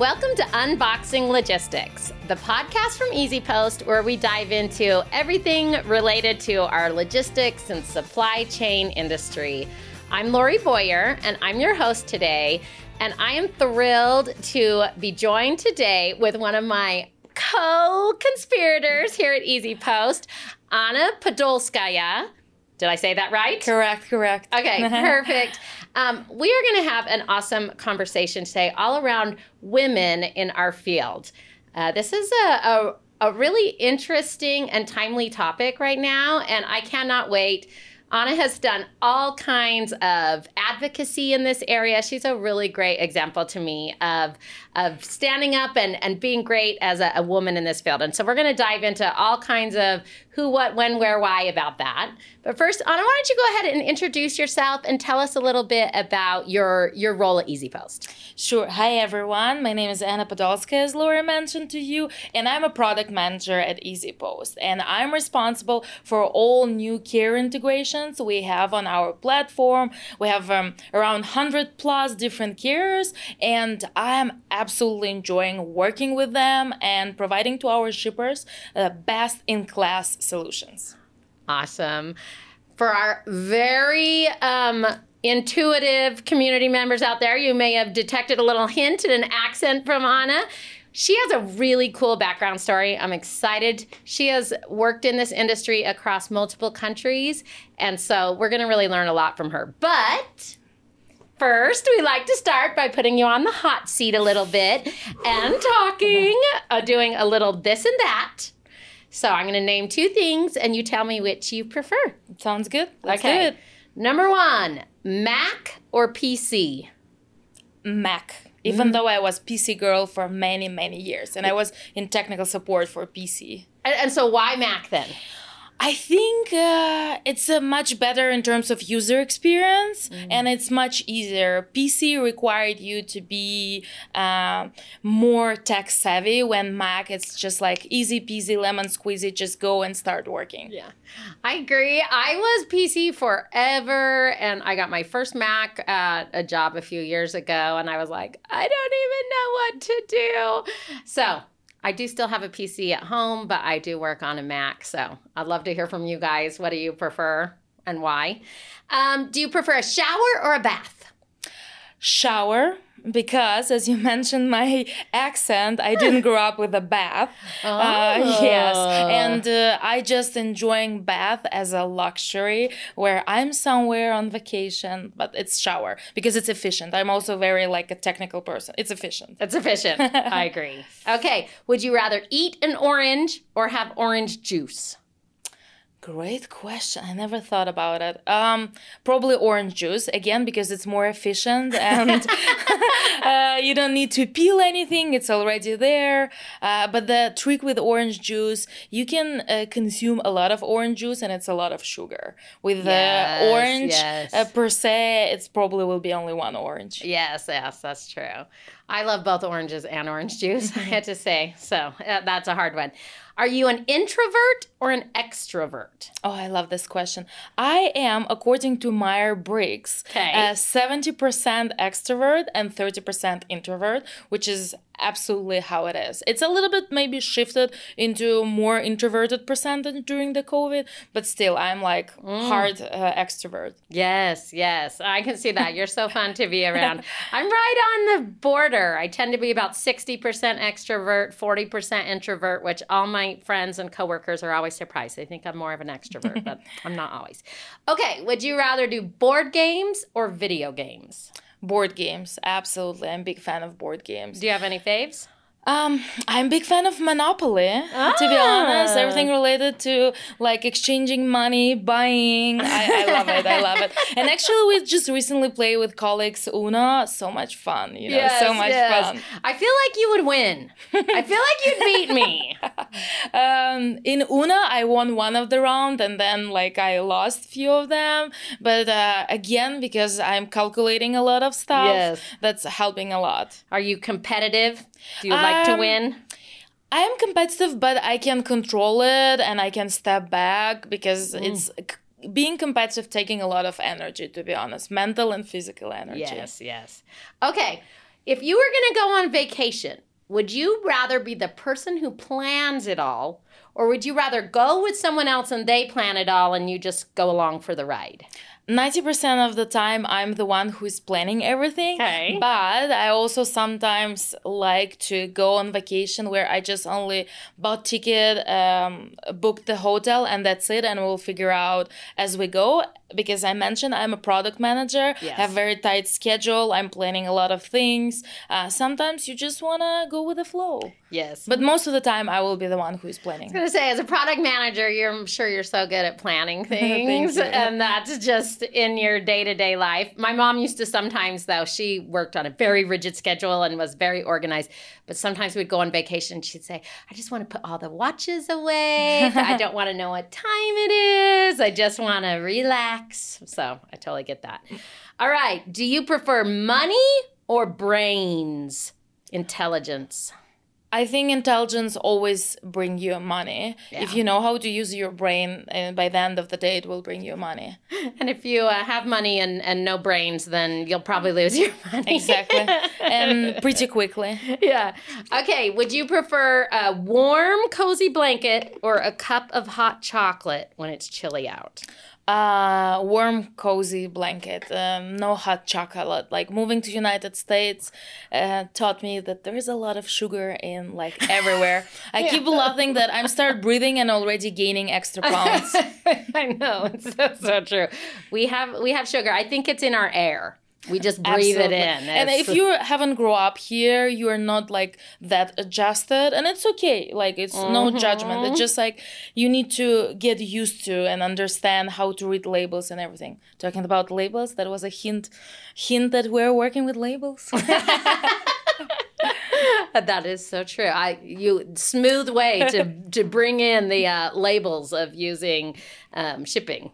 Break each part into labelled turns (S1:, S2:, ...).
S1: Welcome to Unboxing Logistics, the podcast from EasyPost where we dive into everything related to our logistics and supply chain industry. I'm Lori Boyer, and I'm your host today. And I am thrilled to be joined today with one of my co conspirators here at EasyPost, Anna Podolskaya. Did I say that right?
S2: Correct, correct.
S1: Okay, perfect. Um, we are going to have an awesome conversation today all around women in our field. Uh, this is a, a, a really interesting and timely topic right now, and I cannot wait. Anna has done all kinds of advocacy in this area. She's a really great example to me of, of standing up and, and being great as a, a woman in this field. And so we're going to dive into all kinds of who, what, when, where, why about that. But first, Anna, why don't you go ahead and introduce yourself and tell us a little bit about your, your role at EasyPost?
S2: Sure. Hi, everyone. My name is Anna Podolskaya, as Laura mentioned to you, and I'm a product manager at EasyPost. And I'm responsible for all new care integrations we have on our platform. We have um, around 100 plus different carriers, and I'm absolutely enjoying working with them and providing to our shippers the best in class solutions.
S1: Awesome. For our very um, intuitive community members out there, you may have detected a little hint and an accent from Anna. She has a really cool background story. I'm excited. She has worked in this industry across multiple countries. And so we're going to really learn a lot from her. But first, we like to start by putting you on the hot seat a little bit and talking, uh, doing a little this and that. So I'm going to name two things and you tell me which you prefer.
S2: Sounds good. Let's
S1: okay.
S2: do it.
S1: Number one, Mac or PC?
S2: Mac. Even mm. though I was PC girl for many, many years, and I was in technical support for PC.
S1: And, and so why Mac then?
S2: I think uh, it's uh, much better in terms of user experience and it's much easier. PC required you to be uh, more tech savvy when Mac it's just like easy peasy lemon squeezy, just go and start working.
S1: Yeah, I agree. I was PC forever, and I got my first Mac at a job a few years ago, and I was like, I don't even know what to do. So I do still have a PC at home, but I do work on a Mac. So I'd love to hear from you guys. What do you prefer and why? Um, do you prefer a shower or a bath?
S2: Shower because as you mentioned my accent i didn't grow up with a bath uh, yes and uh, i just enjoying bath as a luxury where i'm somewhere on vacation but it's shower because it's efficient i'm also very like a technical person it's efficient
S1: It's efficient. I agree. Okay. Would you rather eat an orange or have orange juice?
S2: Great question. I never thought about it. Um, probably orange juice again because it's more efficient and uh, you don't need to peel anything; it's already there. Uh, but the trick with orange juice, you can uh, consume a lot of orange juice and it's a lot of sugar. With the
S1: Yes,
S2: orange
S1: yes.
S2: uh, per se, it's probably will be only one orange.
S1: Yes, yes, that's true. I love both oranges and orange juice, I had to say. So uh, that's a hard one. Are you an introvert or an extrovert?
S2: Oh, I love this question. I am, according to Myers Briggs,
S1: Okay.
S2: uh, 70% extrovert and 30% introvert, which is absolutely how it is. It's a little bit maybe shifted into more introverted percentage during the COVID, but still, I'm like hard uh, extrovert.
S1: Yes, yes. I can see that. You're so fun to be around. I'm right on the border. I tend to be about 60% extrovert, 40% introvert, which all my friends and coworkers are always surprised. They think I'm more of an extrovert, but I'm not always. Okay, would you rather do board games or video games?
S2: Board games, absolutely. I'm a big fan of board games.
S1: Do you have any faves?
S2: Um, I'm a big fan of Monopoly. To be honest,
S1: Ah.
S2: everything related to like exchanging money, buying. I, I love it. I love it. And actually, we just recently played with colleagues Uno. So much fun. You know, so much fun.
S1: I feel like you would win. I feel like you'd beat me.
S2: Um, in Uno, I won one of the round, and then like I lost few of them. But uh, again, because I'm calculating a lot of stuff,
S1: Yes.
S2: that's helping a lot.
S1: Are you competitive? Do you like to
S2: Um,
S1: win?
S2: I am competitive, but I can control it and I can step back because
S1: Mm.
S2: it's being competitive taking a lot of energy, to be honest, mental and physical energy.
S1: Yes, yes. Okay. If you were going to go on vacation, would you rather be the person who plans it all, or would you rather go with someone else and they plan it all and you just go along for the ride?
S2: 90% of the time i'm the one who's planning everything
S1: Okay.
S2: but i also sometimes like to go on vacation where i just only bought ticket um, booked the hotel and that's it and we'll figure out as we go because i mentioned i'm a product manager
S1: Yes.
S2: have very tight schedule i'm planning a lot of things uh, sometimes you just want to go with the flow
S1: Yes.
S2: but most of the time i will be the one who's planning
S1: I was gonna say, as a product manager, you're I'm sure you're so good at planning things, and that's just in your day to day life. My mom used to sometimes, though, she worked on a very rigid schedule and was very organized. But sometimes we'd go on vacation, and she'd say, "I just want to put all the watches away. I don't want to know what time it is. I just want to relax." So I totally get that. All right, do you prefer money or brains? Intelligence.
S2: I think intelligence always bring you money.
S1: Yeah.
S2: If you know how to use your brain, and by the end of the day, it will bring you money.
S1: And if you uh, have money and, and no brains, then you'll probably lose your money.
S2: Exactly, and pretty quickly.
S1: yeah. Okay. Would you prefer a warm, cozy blanket or a cup of hot chocolate when it's chilly out?
S2: Uh, warm, cozy blanket. Um, no hot chocolate. Like moving to United States uh, taught me that there is a lot of sugar in like everywhere. I keep laughing that I'm start breathing and already gaining extra pounds.
S1: I know it's so, so true. We have we have sugar. I think it's in our air. We just breathe it
S2: Absolutely.
S1: in.
S2: And
S1: It's-
S2: if you haven't grown up here, you are not like that adjusted, and it's okay. Like it's no mm-hmm. judgment. It's just like you need to get used to and understand how to read labels and everything. Talking about labels, that was a hint, hint that we're working with labels.
S1: that is so true. I you smooth way to to bring in the uh, labels of using um, shipping.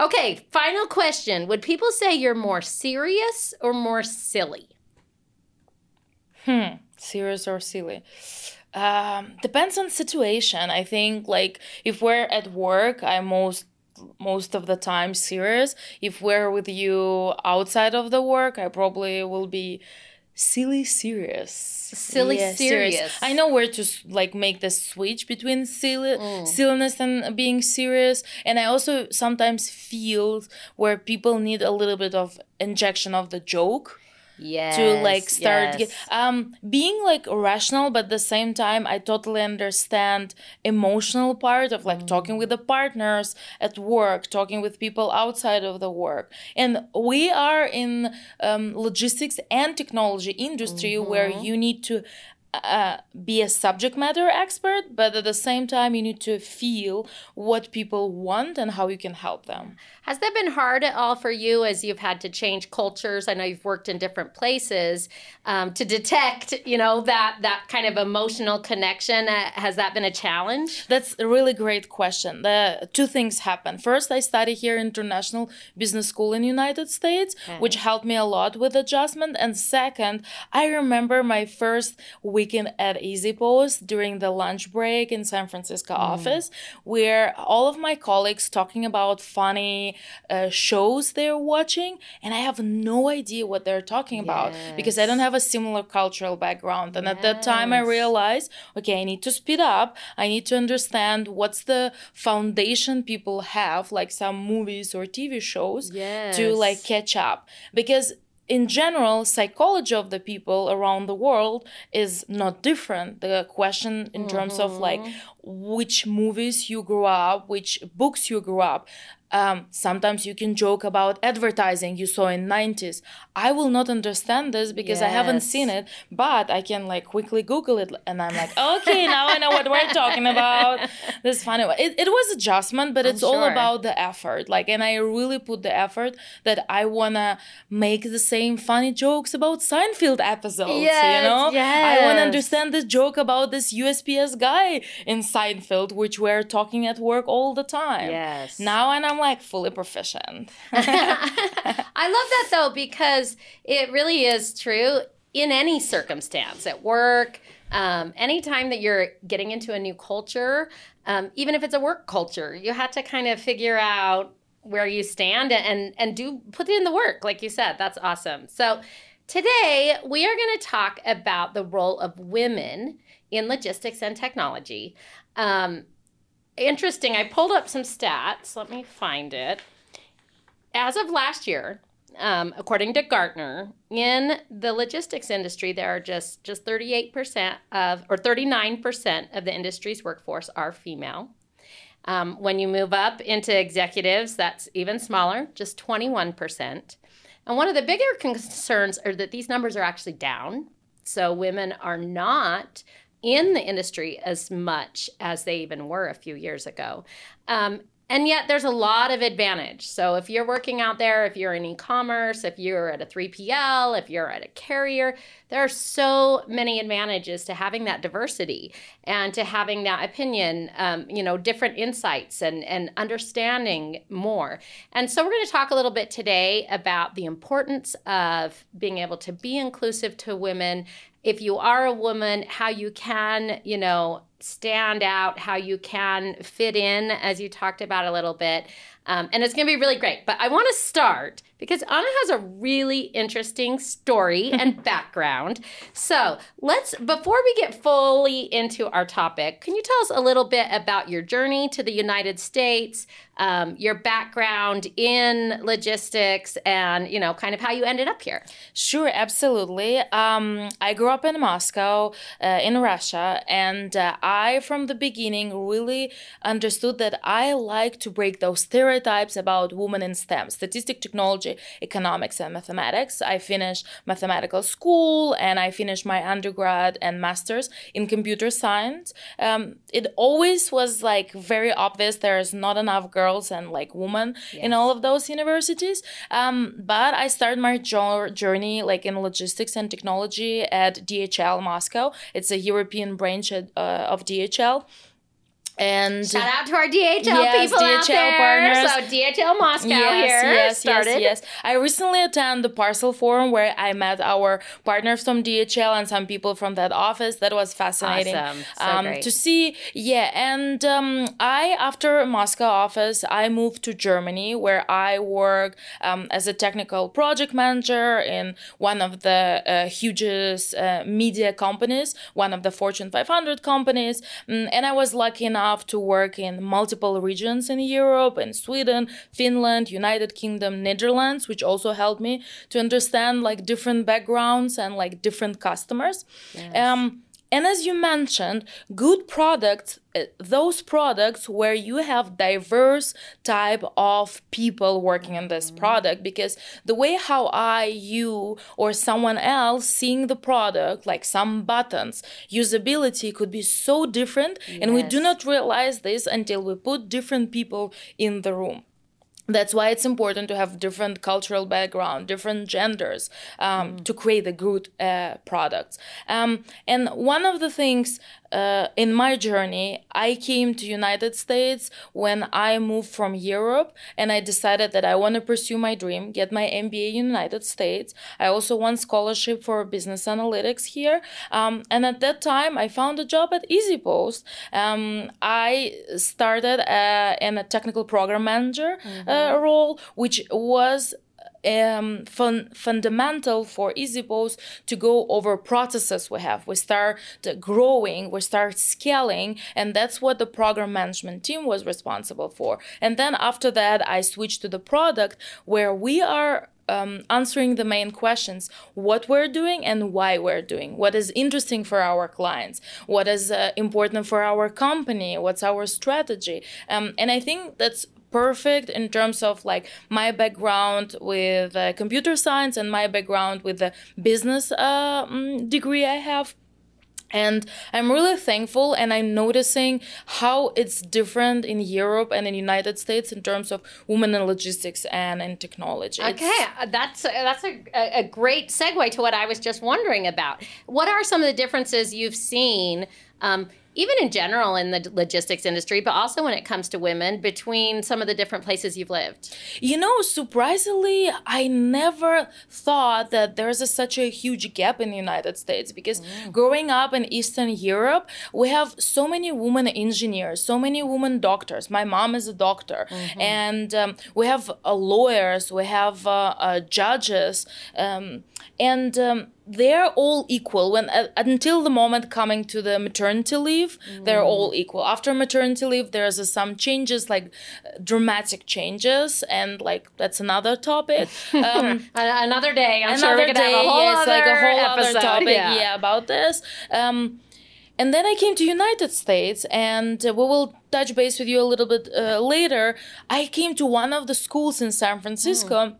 S1: Okay, final question: Would people say you're more serious or more silly?
S2: Hmm, serious or silly um, depends on situation i think like if we're at work i'm most most of the time serious if we're with you outside of the work i probably will be silly serious.
S1: Silly serious.
S2: i know where to like make the switch between silly mm. silliness and being serious and i also sometimes feel where people need a little bit of injection of the joke
S1: Yes.
S2: to like start
S1: yes.
S2: get, um being like rational but at the same time i totally understand emotional part of like talking with the partners at work talking with people outside of the work and we are in um, logistics and technology industry where you need to uh, be a subject matter expert but at the same time you need to feel what people want and how you can help them
S1: Has that been hard at all for you as you've had to change cultures? I know you've worked in different places um, to detect, you know, that that kind of emotional connection. Uh, has that been a challenge?
S2: That's a really great question. The two things happen. First, I studied here International Business School in United States, which helped me a lot with adjustment. And second, I remember my first weekend at EasyPost during the lunch break in San Francisco office, where all of my colleagues talking about funny uh, shows they're watching, and I have no idea what they're talking about because I don't have a similar cultural background. And at that time, I realized, okay, I need to speed up. I need to understand what's the foundation people have, like some movies or TV shows, to like catch up. Because in general, psychology of the people around the world is not different. The question in terms of like mm-hmm. which movies you grew up, which books you grew up. Um, sometimes you can joke about advertising you saw in 90s. I will not understand this because I haven't seen it, but I can like quickly Google it and I'm like, okay, now I know what we're talking about. This funny. It, it was adjustment, but it's all about the effort. Like, and I really put the effort that I wanna make the same funny jokes about Seinfeld episodes.
S1: Yes,
S2: you know, I wanna understand the joke about this USPS guy in Seinfeld, which we're talking at work all the time.
S1: Yes.
S2: Now, and I'm like fully proficient.
S1: I love that though because it really is true in any circumstance at work. Um, anytime that you're getting into a new culture, um, even if it's a work culture, you have to kind of figure out where you stand and and do put in the work, like you said. That's awesome. So. Today, we are going to talk about the role of women in logistics and technology. Um, interesting, I pulled up some stats. Let me find it. As of last year, um, according to Gartner, in the logistics industry, there are just just 38% of or 39% of the industry's workforce are female. Um, when you move up into executives, that's even smaller, just 21%. And one of the bigger concerns are that these numbers are actually down. So women are not in the industry as much as they even were a few years ago. Um, and yet there's a lot of advantage. So if you're working out there, if you're in e-commerce, if you're at a 3PL, if you're at a carrier, there are so many advantages to having that diversity and to having that opinion, um, you know, different insights and, and understanding more. And so we're going to talk a little bit today about the importance of being able to be inclusive to women if you are a woman, how you can, you know, stand out, how you can fit in, as you talked about a little bit. Um, and it's going to be really great. But I want to start because Anna has a really interesting story and background. So let's, before we get fully into our topic, can you tell us a little bit about your journey to the United States, um, your background in logistics, and you know, kind of how you ended up here?
S2: Sure, absolutely. Um, I grew up in Moscow, uh, in Russia, and uh, I, from the beginning, really understood that I like to break those stereotypes about women in STEM, statistic, technology economics, and mathematics. I finished mathematical school and I finished my undergrad and master's in computer science. Um, it always was like very obvious there's not enough girls and like women yes. in all of those universities. Um, but I started my journey like in logistics and technology at DHL Moscow. It's a European branch uh, of DHL and
S1: shout out to our DHL yes, people DHL out there. Partners. So DHL Moscow yes, here
S2: yes,
S1: started.
S2: Yes, yes. I recently attended the parcel forum where I met our partners from DHL and some people from that office. That was fascinating
S1: awesome. so
S2: um,
S1: great.
S2: to see. Yeah, and um, I after Moscow office, I moved to Germany where I work um, as a technical project manager in one of the uh, hugest uh, media companies, one of the Fortune 500 companies, mm, and I was lucky enough enough to work in multiple regions in Europe, in Sweden, Finland, United Kingdom, Netherlands, which also helped me to understand like different backgrounds and like different customers. Yes. Um, and as you mentioned, good products, uh, those products where you have diverse type of people working on this product, because the way how I, you, or someone else seeing the product, like some buttons, usability could be so different, yes. and we do not realize this until we put different people in the room that's why it's important to have different cultural background different genders um, mm. to create a good uh, products um, and one of the things uh, in my journey i came to united states when i moved from europe and i decided that i want to pursue my dream get my mba in united states i also won scholarship for business analytics here um, and at that time i found a job at easypost um, i started uh, in a technical program manager mm-hmm. Uh, role which was um, fun, fundamental for EasyPost to go over processes we have. We start growing, we start scaling, and that's what the program management team was responsible for. And then after that, I switched to the product where we are um, answering the main questions. What we're doing and why we're doing. What is interesting for our clients. What is uh, important for our company. What's our strategy? Um, and i think that's perfect in terms of like my background with uh, computer science and my background with the business uh, mm, degree I have. And i'm really thankful and i'm noticing how it's different in europe and in united states in terms of women in logistics and in technology.
S1: Okay it's, that's that's a, a great segue to what i was just wondering about. What are some of the differences you've seen Um, even in general in the logistics industry, but also when it comes to women between some of the different places you've lived?
S2: You know, surprisingly, I never thought that there's a, such a huge gap in the United States because mm. growing up in Eastern Europe, we have so many women engineers, so many women doctors. My mom is a doctor, mm-hmm. and um, we have uh, lawyers, we have uh, uh, judges, um, and um, they're all equal when uh, until the moment coming to the maternity leave mm. they're all equal after maternity leave there's uh, some changes like dramatic changes and like that's another topic
S1: um, another day i'm another sure day, have a whole yes, other like a whole episode. other topic
S2: yeah. yeah about this um, and then I came to United States, and uh, we will touch base with you a little bit uh, later. I came to one of the schools in San Francisco. Mm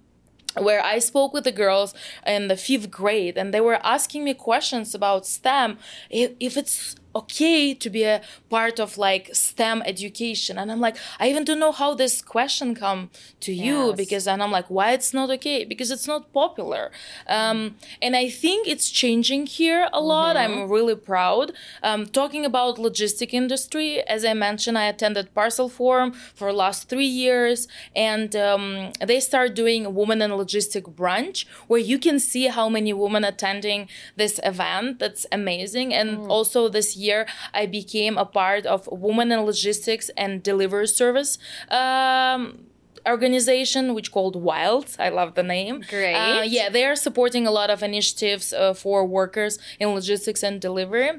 S2: where I spoke with the girls in the fifth grade and they were asking me questions about STEM. If, if it's okay to be a part of like STEM education. And I'm like, I even don't know how this question come to you because and I'm like, why it's not okay? Because it's not popular. Um, and I think it's changing here a lot. Mm-hmm. I'm really proud. Um, talking about logistic industry, as I mentioned, I attended Parcel Forum for last three years, and um, they start doing Women in Logistic brunch where you can see how many women attending this event. That's amazing. And mm. also this year year, I became a part of Women in Logistics and Delivery Service. Um, organization which called wild. I love the name.
S1: Great. Uh,
S2: yeah they are supporting a lot of initiatives uh, for workers in logistics and delivery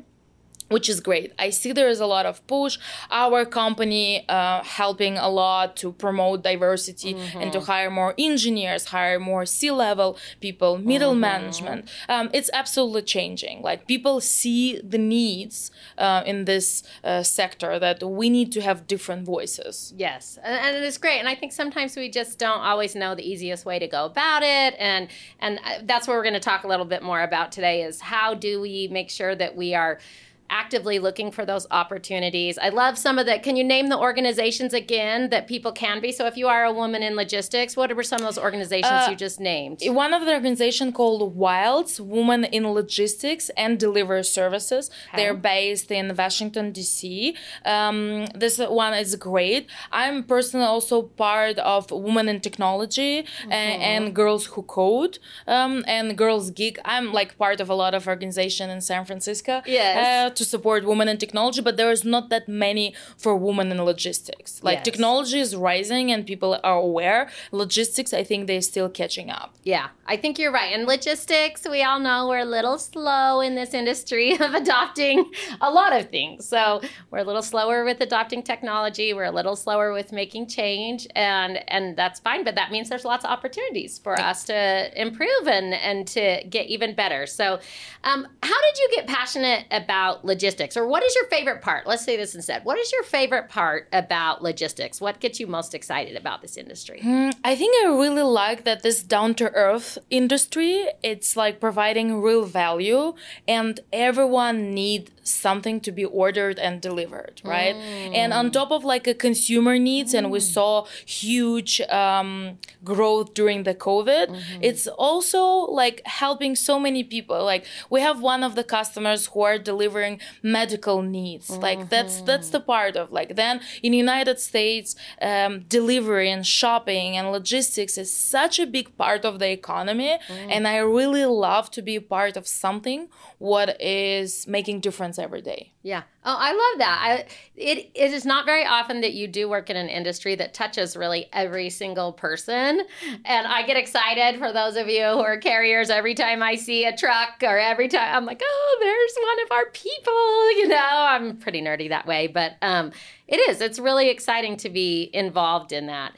S2: which is great. I see there is a lot of push. Our company uh, helping a lot to promote diversity mm-hmm. and to hire more engineers, hire more C-level people, middle mm-hmm. management. Um, it's absolutely changing. Like people see the needs uh, in this uh, sector that we need to have different voices.
S1: Yes, and, and it's great. And I think sometimes we just don't always know the easiest way to go about it. And and uh, that's what we're going to talk a little bit more about today. Is how do we make sure that we are actively looking for those opportunities. I love some of the. Can you name the organizations again that people can be? So, if you are a woman in logistics, what were some of those organizations uh, you just named?
S2: One of the organizations called WILDS, Women in Logistics and Delivery Services. Okay. They're based in Washington D.C. Um, this one is great. I'm personally also part of Women in Technology mm-hmm. and, and, Girls Who Code um, and Girls Geek. I'm like part of a lot of organization in San Francisco.
S1: Yes.
S2: Uh, to support women in technology, but there is not that many for women in logistics. Like yes. technology is rising and people are aware. Logistics, I think they're still catching up.
S1: Yeah, I think you're right. And logistics, we all know we're a little slow in this industry of adopting a lot of things. So we're a little slower with adopting technology. We're a little slower with making change, and and that's fine. But that means there's lots of opportunities for us to improve and and to get even better. So, um, how did you get passionate about logistics, or what is your favorite part? Let's say this instead. What is your favorite part about logistics? What gets you most excited about this industry?
S2: Mm, I think I really like that this down to earth industry. It's like providing real value, and everyone need something to be ordered and delivered, right? Mm. And on top of like a consumer needs, mm. and we mm. saw huge um, growth during the COVID. Mm-hmm. It's also like helping so many people. Like we have one of the customers who are delivering medical needs. Mm-hmm. Like that's that's the part of like then in United States, um, delivery and shopping and logistics is such a big part of the economy, mm. and I really love to be part of something what is making difference every day.
S1: Yeah. Oh, I love that. I, it, it is not very often that you do work in an industry that touches really every single person. And I get excited for those of you who are carriers every time I see a truck or every time I'm like, oh, there's one of our people. You know, I'm pretty nerdy that way, but um, it is. It's really exciting to be involved in that.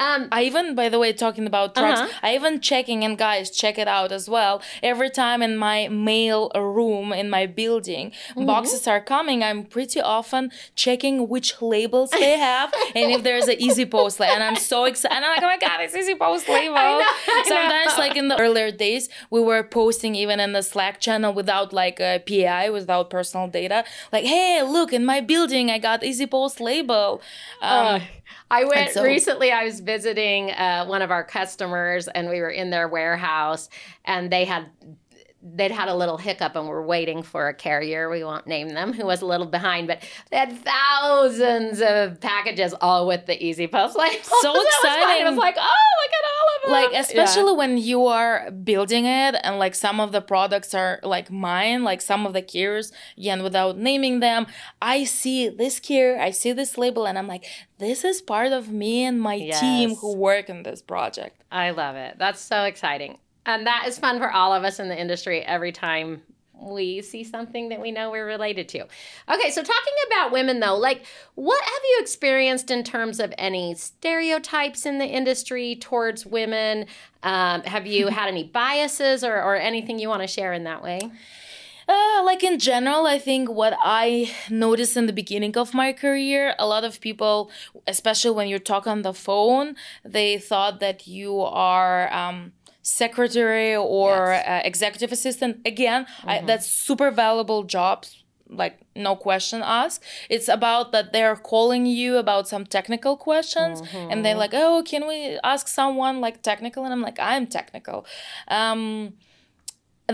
S2: Um, I even, by the way, talking about trucks, uh-huh. I even checking, and guys, check it out as well. Every time in my mail room in my building, mm-hmm. boxes are coming, I'm pretty often checking which labels they have and if there's an EasyPost. Like, and I'm so excited. And I'm like, oh my God, it's EasyPost label. I Know, Sometimes, like in the earlier days, we were posting even in the Slack channel without like a PI, without personal data. Like, hey, look, in my building, I got EasyPost label. Um, uh
S1: I went so, recently. I was visiting uh, one of our customers, and we were in their warehouse, and they had they'd had a little hiccup and were waiting for a carrier we won't name them who was a little behind but they had thousands of packages all with the EasyPost like
S2: so exciting
S1: it was like oh look at all of them.
S2: like especially yeah. when you are building it and like some of the products are like mine like some of the carriers again without naming them i see this carrier i see this label and i'm like this is part of me and my yes. team who work in this project.
S1: I love it. That's so exciting and that is fun for all of us in the industry every time we see something that we know we're related to. Okay, so talking about women though, like what have you experienced in terms of any stereotypes in the industry towards women? Um, have you had any biases or, or anything you want to share in that way?
S2: Uh, like in general, I think what I noticed in the beginning of my career, a lot of people, especially when you talk on the phone, they thought that you are. Um, secretary or yes. uh, executive assistant again mm-hmm. I, that's super valuable jobs like no question asked it's about that they're calling you about some technical questions mm-hmm. and they're like oh can we ask someone like technical and i'm like i'm technical um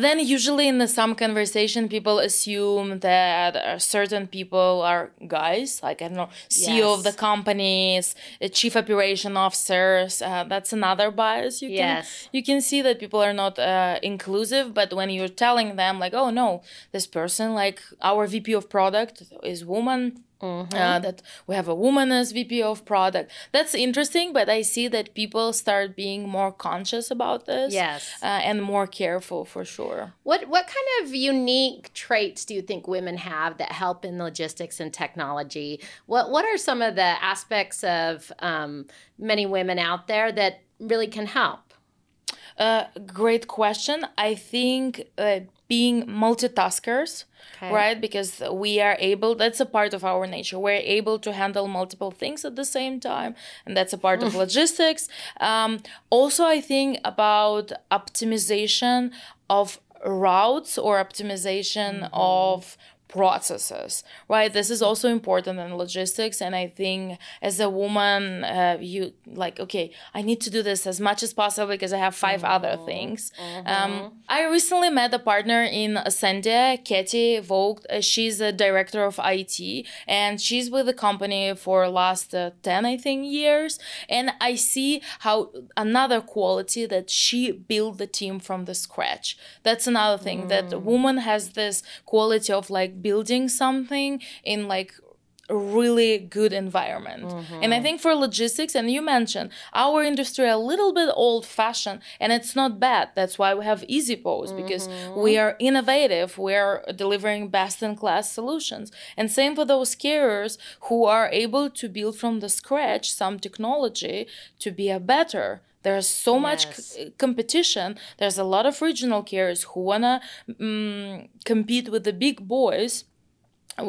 S2: then usually in the some conversation people assume that uh, certain people are guys like i don't know ceo yes. of the companies uh, chief operation officers uh, that's another bias you yes. can you can see that people are not uh, inclusive but when you're telling them like oh no this person like our vp of product is woman Mm-hmm. Uh, that we have a woman as VP of product. That's interesting, but I see that people start being more conscious about this.
S1: Yes,
S2: uh, and more careful for sure.
S1: What what kind of unique traits do you think women have that help in logistics and technology? What what are some of the aspects of um, many women out there that really can help?
S2: Uh, great question. I think uh, being multitaskers okay. right because we are able that's a part of our nature we're able to handle multiple things at the same time and that's a part of logistics um, also i think about optimization of routes or optimization mm-hmm. of processes right this is also important in logistics and i think as a woman uh, you like okay i need to do this as much as possible because i have 5 mm-hmm. other things mm-hmm. um, i recently met a partner in Ascendia, katie vogt uh, she's a director of it and she's with the company for last uh, 10 i think years and i see how another quality that she built the team from the scratch that's another thing mm. that woman has this quality of like building something in like a really good environment. Mm-hmm. And I think for logistics, and you mentioned our industry a little bit old fashioned, and it's not bad. That's why we have EasyPost mm-hmm. because we are innovative. We are delivering best in class solutions. And same for those carriers who are able to build from the scratch some technology to be a better there's so yes. much c- competition. There's a lot of regional carriers who wanna um, compete with the big boys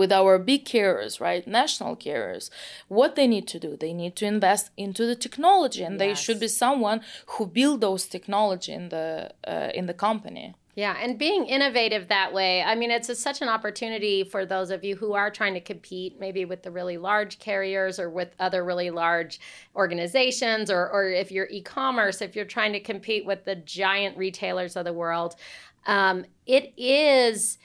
S2: with our big carriers, right? National carriers, what they need to do, they need to invest into the technology, and yes. they should be someone who build those technology in the uh, in the company.
S1: Yeah, and being innovative that way, I mean, it's a, such an opportunity for those of you who are trying to compete, maybe with the really large carriers or with other really large organizations, or, or if you're e commerce, if you're trying to compete with the giant retailers of the world. Um, it is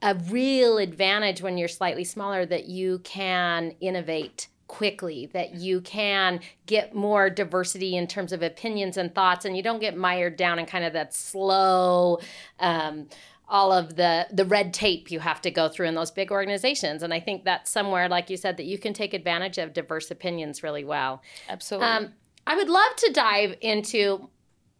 S1: a real advantage when you're slightly smaller that you can innovate quickly that you can get more diversity in terms of opinions and thoughts and you don't get mired down in kind of that slow um, all of the the red tape you have to go through in those big organizations. And i think that's somewhere like you said that you can take advantage of diverse opinions really well.
S2: Absolutely. Um,
S1: i would love to dive into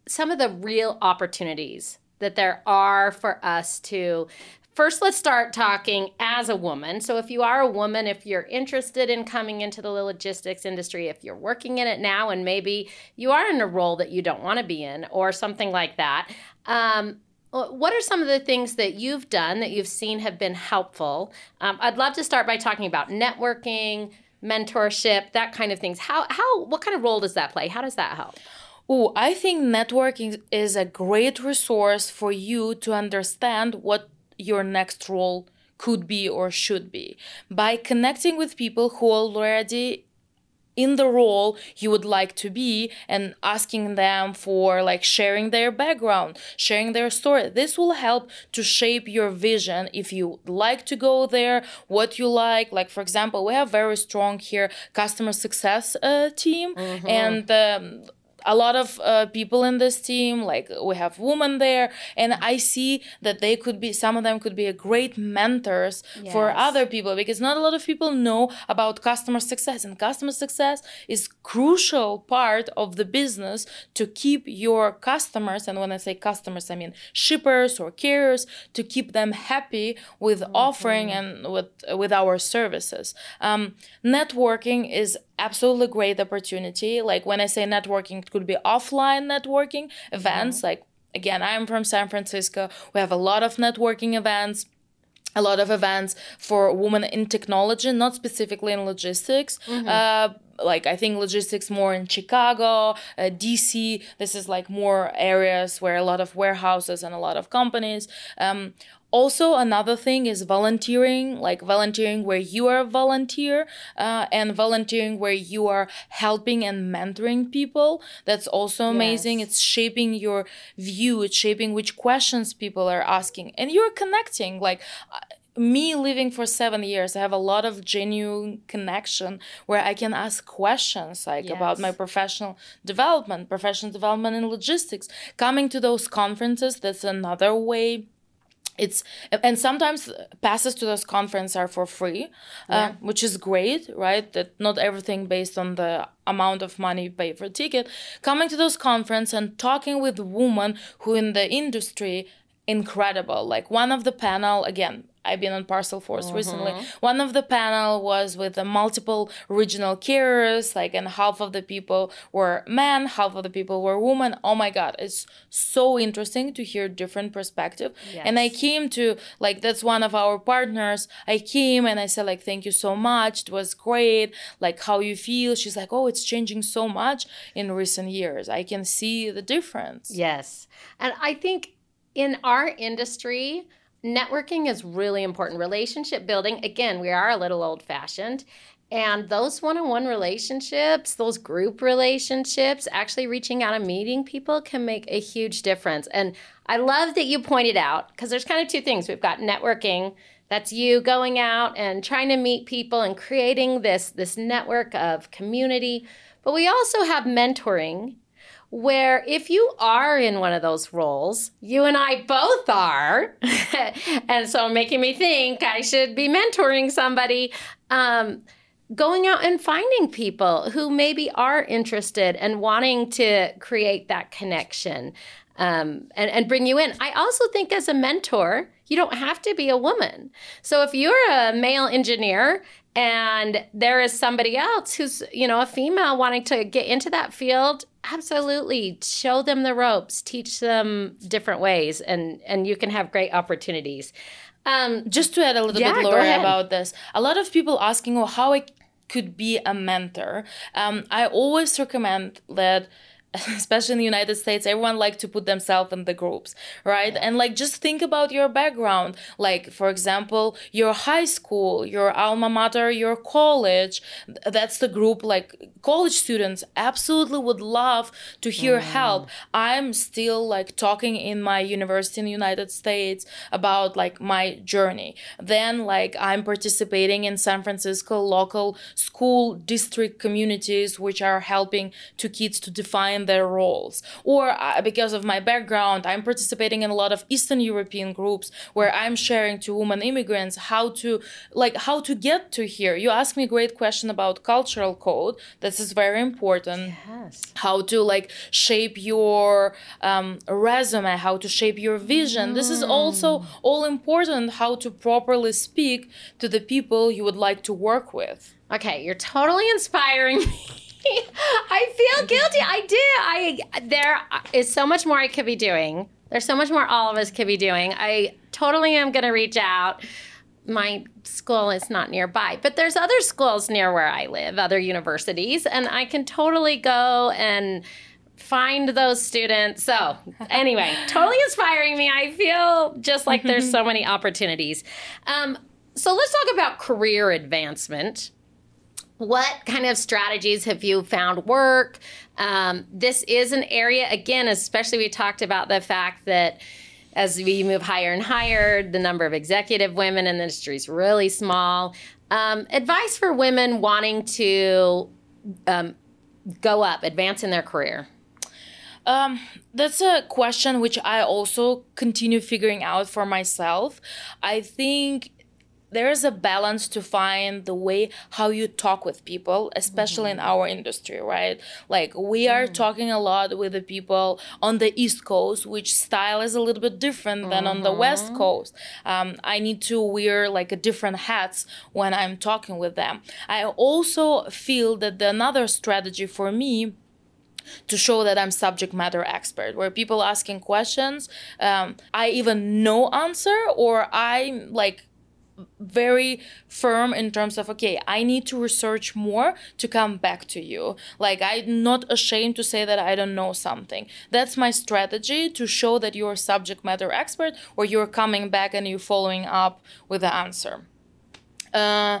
S1: some of the real opportunities that there are for us to First, let's start talking as a woman. So, if you are a woman, if you're interested in coming into the logistics industry, if you're working in it now and maybe you are in a role that you don't want to be in or something like that, um, what are some of the things that you've done that you've seen have been helpful? Um, I'd love to start by talking about networking, mentorship, that kind of things. How, how, what kind of role does that play? How does that help?
S2: Oh, I think networking is a great resource for you to understand what your next role could be or should be by connecting with people who already in the role you would like to be and asking them for like sharing their background sharing their story this will help to shape your vision if you like to go there what you like like for example we have very strong here customer success uh, team mm-hmm. and um, a lot of uh, people in this team like we have women there and i see that they could be some of them could be a great mentors yes. for other people because not a lot of people know about customer success and customer success is crucial part of the business to keep your customers and when i say customers i mean shippers or carriers to keep them happy with mm-hmm. offering and with with our services um, networking is absolutely great opportunity. Like when I say networking, it could be offline networking events. Mm-hmm. Like again, I'm from San Francisco. We have a lot of networking events a lot of events for women in technology, not specifically in logistics. Mm-hmm. Uh, like I think logistics more in Chicago, uh, DC. This is like more areas where a lot of warehouses and a lot of companies. Um, also another thing is volunteering like volunteering where you are a volunteer uh, and volunteering where you are helping and mentoring people that's also amazing yes. it's shaping your view it's shaping which questions people are asking and you're connecting like uh, me living for seven years, I have a lot of genuine connection where I can ask questions like yes. about my professional development, professional development in logistics. Coming to those conferences, that's another way it's and sometimes passes to those conferences are for free uh, yeah. uh, which is great right that not everything based on the amount of money you pay for a ticket coming to those conference and talking with women who in the industry incredible like one of the panel again I've been on Parcel Forum mm-hmm. recently. One of the panel was with the multiple regional carriers, like, and half of the people were men, half of the people were women. Oh my God, it's so interesting to hear different perspective. Yes. And I came to like that's one of our partners. I came and I said like, thank you so much. It was great. Like how you feel. She's like, oh, it's changing so much in recent years. I can see the difference.
S1: Yes, and I think in our industry networking is really important. Relationship building, again, we are a little old fashioned. And those one on one relationships, those group relationships, actually reaching out and meeting people can make a huge difference. And I love that you pointed out because there's kind of two things. We've got networking, that's you going out and trying to meet people and creating this, this network of community. But we also have mentoring where if you are in one of those roles, you and I both are, and so making me think I should be mentoring somebody. Um, going out and finding people who maybe are interested and wanting to create that connection um, and, and bring you in. I also think as a mentor, you don't have to be a woman. So if you're a male engineer and there is somebody else who's you know a female wanting to get into that field absolutely show them the ropes teach them different ways and and you can have great opportunities.
S2: Um, just to add a little yeah, bit Laura about this a lot of people asking well how i could be a mentor. Um, i always recommend that especially in the United States, everyone like to put themselves in the groups, right? And like just think about your background. Like for example, your high school, your alma mater, your college. That's the group. Like college students absolutely would love to hear mm. help. I'm still like talking in my university in the United States about like my journey. Then like I'm participating in San Francisco local school district communities, which are helping to kids to define their roles. Or uh, because of my background, I'm participating in a lot of Eastern European groups where I'm sharing to women immigrants how to like how to get to here. You asked me a great question about cultural code. This is very important. Yes. How to like shape your um, resume, how to shape your vision. Mm. This is also mm. all important. How to properly speak to the people you would like to work with.
S1: Okay, you're totally inspiring me. I feel guilty. I do. I there is so much more I could be doing. There's so much more all of us could be doing. I totally am going to reach out. My school is not nearby, but there's other schools near where I live, other universities, and I can totally go and find those students. So, anyway, totally inspiring me. I feel just like there's so many opportunities. Um, so, let's talk about career advancement what kind of strategies have you found work? Um, this is an area, again, especially we talked about the fact that as we move higher and higher, the number of executive women in the industry is really small. Um, advice for women wanting to um, go up, advance in their career?
S2: Um, that's a question which I also continue figuring out for myself. I think there's a balance to find the way how you talk with people especially mm-hmm. in our industry right like we are mm. talking a lot with the people on the east coast which style is a little bit different than mm-hmm. on the west mm-hmm. coast um, i need to wear like a different hats when i'm talking with them i also feel that the another strategy for me to show that I'm subject matter expert, where people asking questions, um, I even know answer or I like very firm in terms of okay i need to research more to come back to you. Like i'm not ashamed to say that i don't know something. That's my strategy to show that you're a subject matter expert or you're coming back and you're following up with the answer. Uh,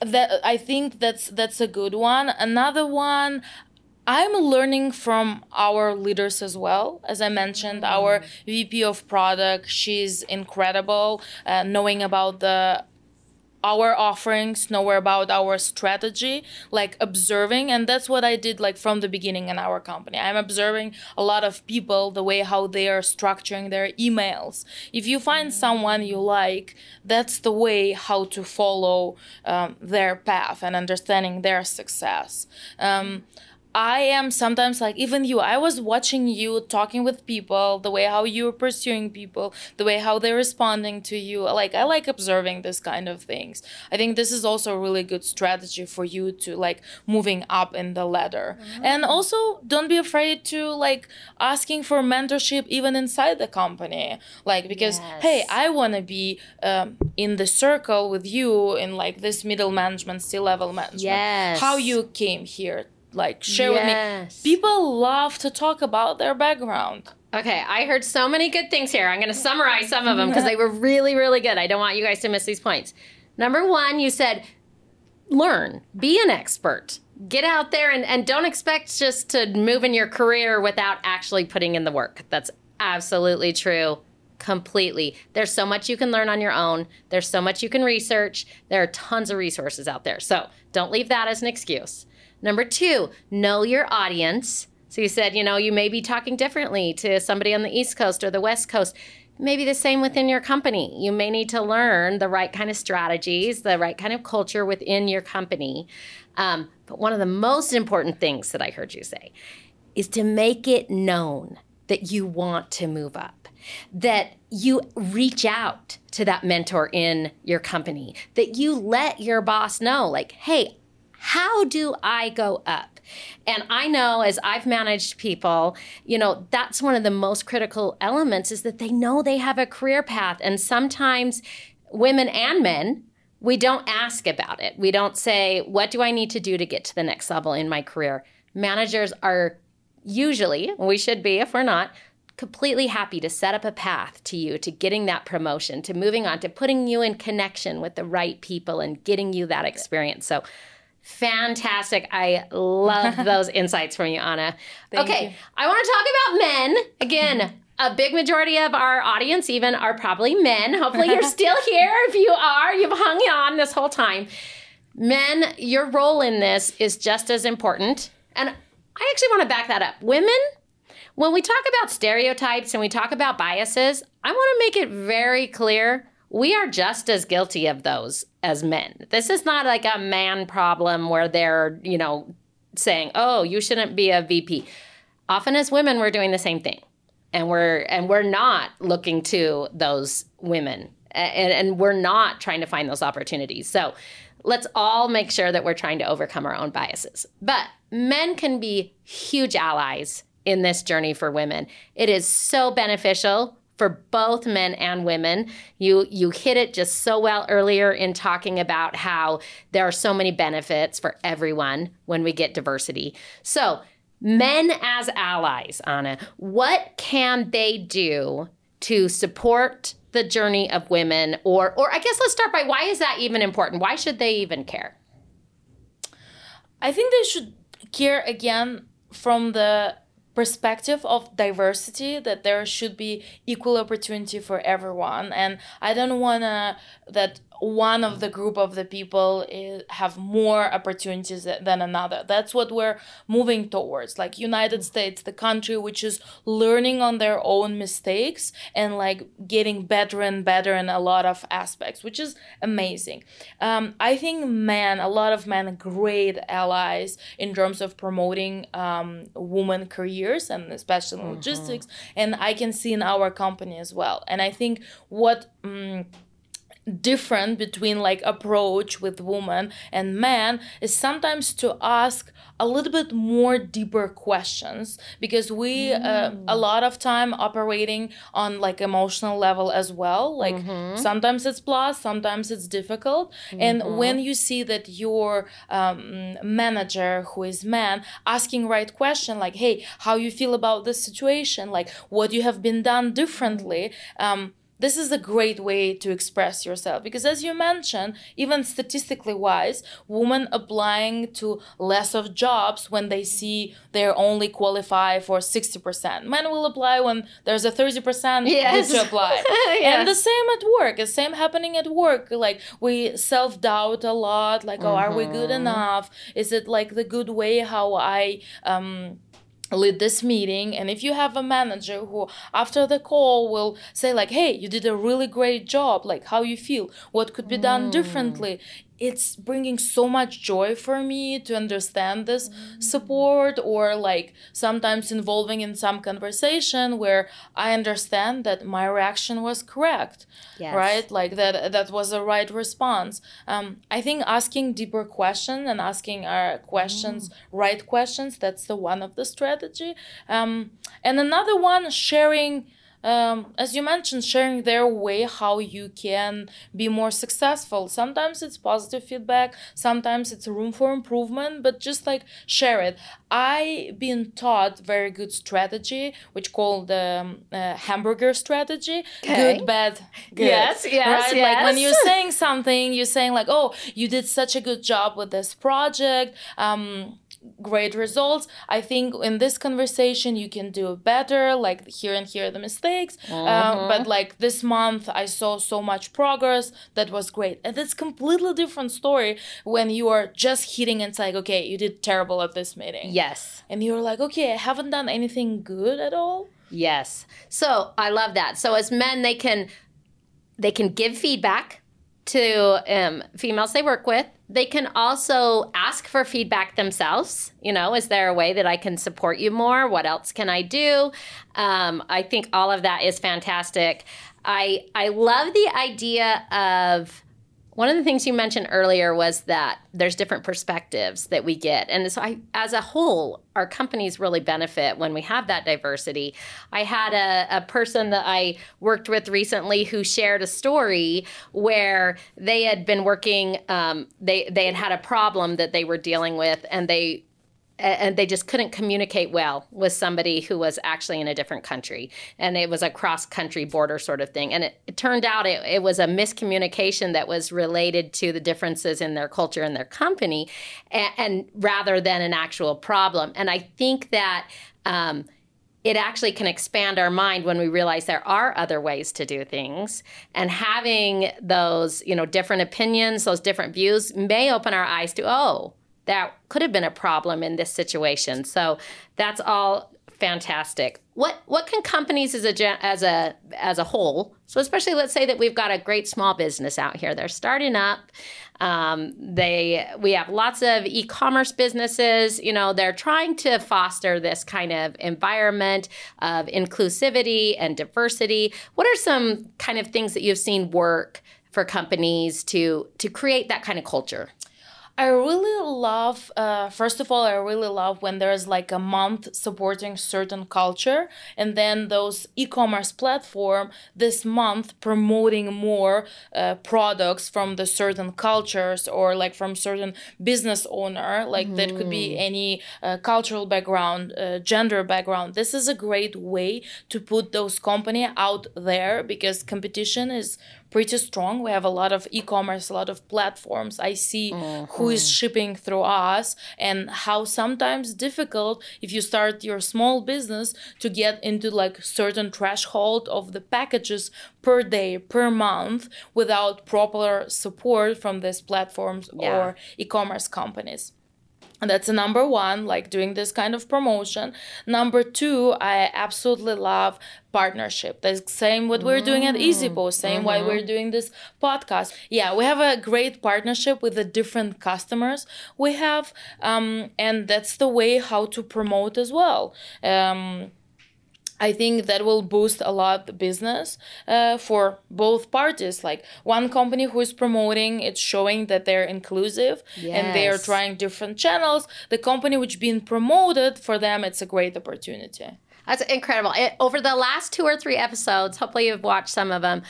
S2: that i think that's that's a good one. Another one I'm learning from our leaders as well. As I mentioned, mm. our VP of product, she's incredible, uh, knowing about the our offerings, know about our strategy, like observing. And that's what I did like from the beginning in our company. I'm observing a lot of people, the way how they are structuring their emails. If you find mm. someone you like, that's the way how to follow um, their path and understanding their success. Um, I am sometimes like even you. I was watching you talking with people, the way how you're pursuing people, the way how they're responding to you. Like I like observing this kind of things. I think this is also a really good strategy for you to like moving up in the ladder. Mm-hmm. And also don't be afraid to like asking for mentorship even inside the company. Like because yes. hey, I want to be um, in the circle with you in like this middle management, C level management. Yes. How you came here like share yes. with me. People love to talk about their background.
S1: Okay, I heard so many good things here. I'm going to summarize some of them because they were really, really good. I don't want you guys to miss these points. Number one, you said learn, be an expert. Get out there and, and don't expect just to move in your career without actually putting in the work. That's absolutely true. Completely. There's so much you can learn on your own. There's so much you can research. There are tons of resources out there. So don't leave that as an excuse. Number two, know your audience. So you said, you know, you may be talking differently to somebody on the East Coast or the West Coast. Maybe the same within your company. You may need to learn the right kind of strategies, the right kind of culture within your company. Um, but one of the most important things that I heard you say is to make it known that you want to move up, that you reach out to that mentor in your company, that you let your boss know, like, hey, how do I go up? And I know as I've managed people, you know, that's one of the most critical elements is that they know they have a career path. And sometimes women and men, we don't ask about it. We don't say, what do I need to do to get to the next level in my career? Managers are usually, we should be if we're not, completely happy to set up a path to you to getting that promotion, to moving on, to putting you in connection with the right people and getting you that experience. So Fantastic. I love those insights from you, Anna. Thank okay, you. I want to talk about men. Again, a big majority of our audience, even, are probably men. Hopefully, you're still here. If you are, you've hung on this whole time. Men, your role in this is just as important. And I actually want to back that up. Women, when we talk about stereotypes and we talk about biases, I want to make it very clear we are just as guilty of those as men. This is not like a man problem where they're, you know, saying, "Oh, you shouldn't be a VP." Often as women we're doing the same thing. And we're and we're not looking to those women and, and we're not trying to find those opportunities. So, let's all make sure that we're trying to overcome our own biases. But men can be huge allies in this journey for women. It is so beneficial for both men and women. You you hit it just so well earlier in talking about how there are so many benefits for everyone when we get diversity. So, men as allies, Anna, what can they do to support the journey of women or or I guess let's start by why is that even important? Why should they even care?
S2: I think they should care again from the perspective of diversity that there should be equal opportunity for everyone. And i don't want to that one of the group of the people is, have more opportunities than another. That's what we're moving towards. Like united states the country which is learning on their own mistakes and like getting better and better in a lot of aspects which is amazing. Um, i think men a lot of men great allies in terms of promoting um, women careers and especially mm-hmm. logistics and i can see in our company as well. And i think what um, different between like approach with woman and man is sometimes to ask a little bit more deeper questions because we mm. uh, a lot of time operating on like emotional level as well like mm-hmm. sometimes it's plus sometimes it's difficult mm-hmm. and when you see that your um, manager who is man asking right question like hey how you feel about this situation like what you have been done differently um, this is a great way to express yourself because as you mentioned even statistically wise women applying to less of jobs when they see they're only qualify for 60% men will apply when there's a 30% yes. to apply yes. and the same at work the same happening at work like we self-doubt a lot like mm-hmm. oh are we good mm-hmm. enough is it like the good way how i um lead this meeting and if you have a manager who after the call will say like hey you did a really great job like how you feel what could be done mm. differently it's bringing so much joy for me to understand this mm-hmm. support or like sometimes involving in some conversation where i understand that my reaction was correct yes. right like that that was the right response um, i think asking deeper questions and asking our questions mm. right questions that's the one of the strategy um, and another one sharing um, as you mentioned, sharing their way how you can be more successful. Sometimes it's positive feedback, sometimes it's room for improvement, but just like share it. I been taught very good strategy, which called the um, uh, hamburger strategy. Okay. Good, bad, good.
S1: Yes, yes, right?
S2: yes. Like when you're saying something, you're saying like, "Oh, you did such a good job with this project." Um, great results. I think in this conversation you can do better, like here and here are the mistakes. Uh, mm-hmm. but like this month I saw so much progress that was great. And it's completely different story when you are just hitting and it's like, okay, you did terrible at this meeting.
S1: Yes.
S2: And you're like, okay, I haven't done anything good at all.
S1: Yes. So I love that. So as men, they can they can give feedback to um, females they work with. They can also ask for feedback themselves. You know, is there a way that I can support you more? What else can I do? Um, I think all of that is fantastic. I I love the idea of one of the things you mentioned earlier was that there's different perspectives that we get. And so I, as a whole, our companies really benefit when we have that diversity. I had a, a person that I worked with recently who shared a story where they had been working, um, they, they had had a problem that they were dealing with and they and they just couldn't communicate well with somebody who was actually in a different country. And it was a cross country border sort of thing. And it, it turned out it, it, was a miscommunication that was related to the differences in their culture and their company and, and rather than an actual problem. And i think that um, it actually can expand our mind when we realize there are other ways to do things. And having those you know different opinions those different views may open our eyes to oh that could have been a problem in this situation. So that's all fantastic. What what can companies as a as a as a whole? So especially let's say that we've got a great small business out here. They're starting up. Um, they we have lots of e-commerce businesses. You know, they're trying to foster this kind of environment of inclusivity and diversity. What are some kind of things that you've seen work for companies to to create that kind of culture?
S2: I really love, uh, first of all, I really love when there's like a month supporting certain culture, and then those e-commerce platform this month promoting more uh, products from the certain cultures or like from certain business owner, like mm. that could be mm-hmm. any uh, cultural background, uh, gender background. This is a great way to put those company out there because competition is pretty strong. We have a lot of e-commerce, a lot of platforms. I see mm-hmm. who is shipping through us and how sometimes difficult if you start your small business to get into like certain threshold of the packages per day, per month without proper support from these platforms yeah. or e-commerce companies. That's a number one, like doing this kind of promotion. Number two, I absolutely love partnership. The same what we're doing at EasyPost, same mm-hmm. why we're doing this podcast. Yeah, we have a great partnership with the different customers we have, um, and that's the way how to promote as well. Um, I think that will boost a lot the business uh, for both parties. Like one company who is promoting, it's showing that they're inclusive yes. and they are trying different channels. The company which being promoted for them, it's a great opportunity.
S1: That's incredible. It, over the last two or three episodes, hopefully you've watched some of them.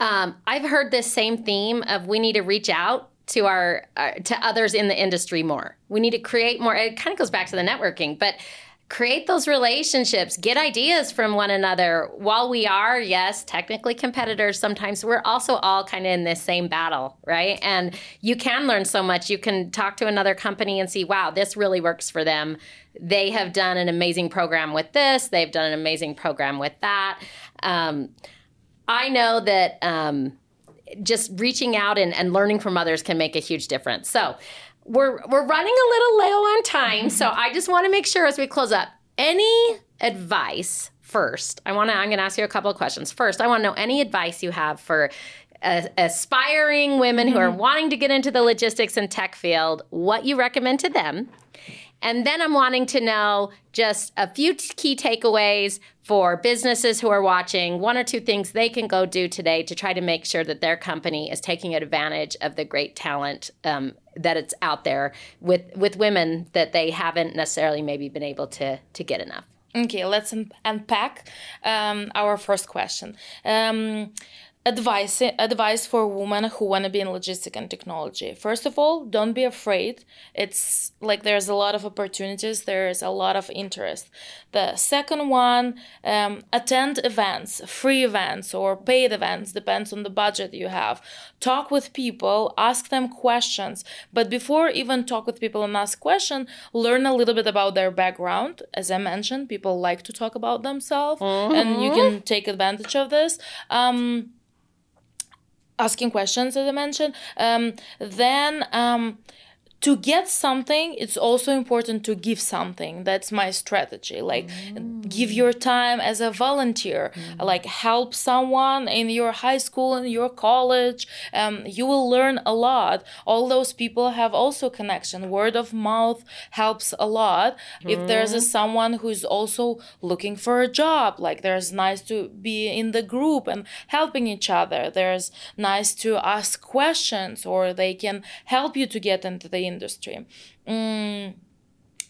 S1: Um, I've heard this same theme of we need to reach out to our uh, to others in the industry more. We need to create more. It kind of goes back to the networking, but create those relationships, get ideas from one another. While we are, yes, technically competitors, sometimes we're also all kind of in this same battle, right? And you can learn so much. You can talk to another company and see, wow, this really works for them. They have done an amazing program with this, they've done an amazing program with that. Um, I know that um, just reaching out and, and learning from others can make a huge difference. So, we're we're running a little low on time, so I just want to make sure as we close up, any advice first. I want to. I'm going to ask you a couple of questions. First, I want to know any advice you have for uh, aspiring women who are mm-hmm. wanting to get into the logistics and tech field. What you recommend to them, and then I'm wanting to know just a few key takeaways for businesses who are watching, one or two things they can go do today to try to make sure that their company is taking advantage of the great talent um, that it's out there with, with women that they haven't necessarily maybe been able to, to get enough.
S2: Okay, let's un- unpack um, our first question. Um, advice advice for women who want to be in logistics and technology. First of all don't be afraid. It's like there's a lot of opportunities there's a lot of interest. The second one um, attend events free events or paid events depends on the budget you have. Talk with people ask them questions but before even talk with people and ask questions learn a little bit about their background. As i mentioned people like to talk about themselves mm-hmm. and you can take advantage of this. Um, asking questions as i mentioned. Um, then um, to get something it's also important to give something. That's my strategy. Like mm. give your time as a volunteer. Mm. like help someone in your high school in your college. Um, you will learn a lot. All those people have also connection. Word of mouth helps a lot. Mm. if there's a, someone who's also looking for a job like there's nice to be in the group and helping each other. There's nice to ask questions or they can help you to get into the industry. Mm,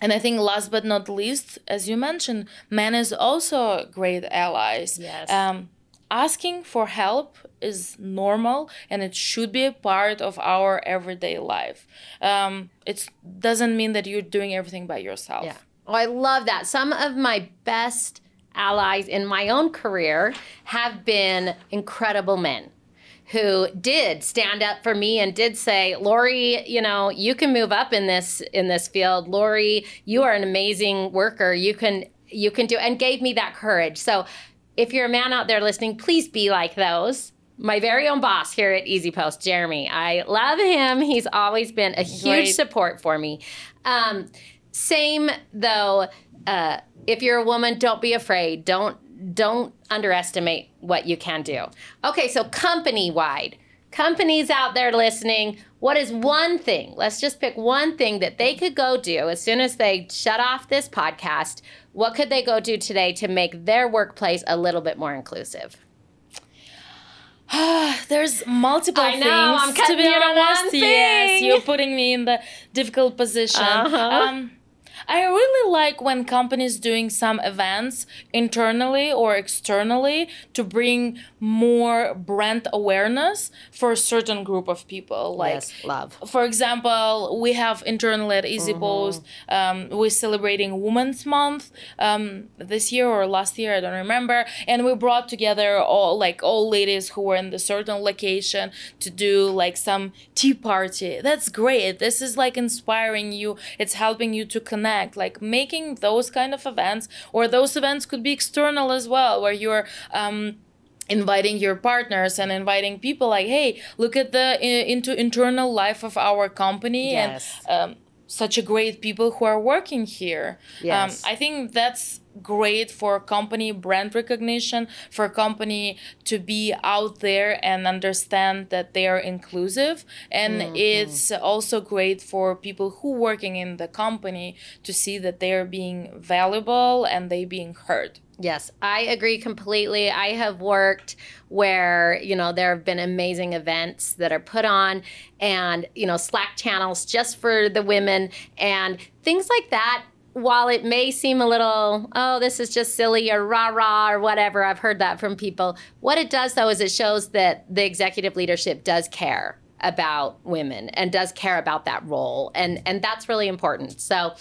S2: and I think last but not least, as you mentioned, men is also great allies.
S1: Yes.
S2: Um, asking for help is normal and it should be a part of our everyday life. Um, it doesn't mean that you're doing everything by yourself.
S1: Yeah. Oh, I love that. Some of my best allies in my own career have been incredible men who did stand up for me and did say, Lori, you know, you can move up in this in this field. Lori, you are an amazing worker. You can you can do and gave me that courage. So if you're a man out there listening, please be like those. My very own boss here at EasyPost, Jeremy. I love him. He's always been a huge Great. support for me. Um, same though, uh, if you're a woman, don't be afraid. Don't don't underestimate what you can do. Okay, so company wide, companies out there listening, what is one thing? Let's just pick one thing that they could go do as soon as they shut off this podcast. What could they go do today to make their workplace a little bit more inclusive?
S2: There's multiple I know, things.
S1: I'm to be honest,
S2: yes, you're putting me in the difficult position. Uh-huh. Um, I really like when companies doing some events internally or externally to bring more brand awareness for a certain group of people. Like,
S1: yes, love.
S2: For example, we have internally at Easy mm-hmm. Post, um, we're celebrating Women's Month um, this year or last year, I don't remember, and we brought together all like all ladies who were in the certain location to do like some tea party. That's great. This is like inspiring you. It's helping you to connect. Like making those kind of events, or those events could be external as well, where you're. Um, inviting your partners and inviting people like hey look at the into internal life of our company yes. and um, such a great people who are working here um, yes. Um, i think that's great for company brand recognition for company to be out there and understand that they are inclusive and mm-hmm. it's also great for people who working in the company to see that they are being valuable and they being heard
S1: Yes, I agree completely. I have worked where, you know, there have been amazing events that are put on and, you know, Slack channels just for the women and things like that. While it may seem a little, oh, this is just silly or rah rah or whatever, I've heard that from people. What it does though is it shows that the executive leadership does care about women and does care about that role. And and that's really important. So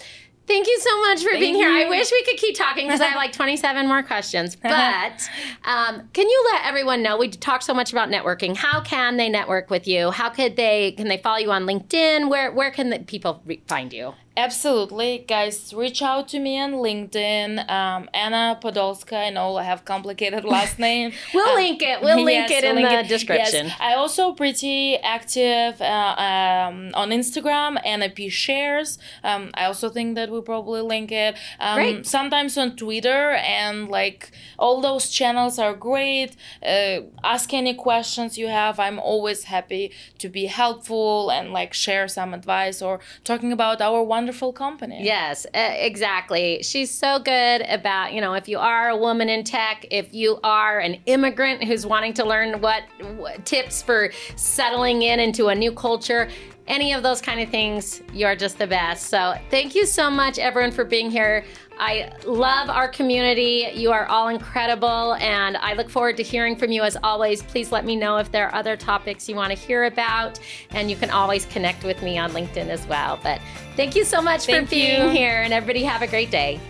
S1: Thank you so much for Thank being here. You. I wish we could keep talking because I have like 27 more questions. But um, can you let everyone know? We talk so much about networking. How can they network with you? How could they? Can they follow you on LinkedIn? Where where can the people re- find you?
S2: Absolutely, guys. Reach out to me on LinkedIn. Um, Anna Podolskaya. I know I have complicated last name.
S1: we'll uh, link it. We'll link yes, it in link the it. description.
S2: Yes. I also pretty active uh, um, on Instagram. Anna P shares. Um, I also think that we'll probably link it. Um, great. Sometimes on Twitter and like all those channels are great. Uh, ask any questions you have. I'm always happy to be helpful and like share some advice or talking about our one wonderful company.
S1: Yes, exactly. She's so good about, you know, if you are a woman in tech, if you are an immigrant who's wanting to learn what, what tips for settling in into a new culture, any of those kind of things, you're just the best. So, thank you so much, everyone, for being here. I love our community. You are all incredible, and I look forward to hearing from you as always. Please let me know if there are other topics you want to hear about, and you can always connect with me on LinkedIn as well. But thank you so much thank for being you. here, and everybody have a great day.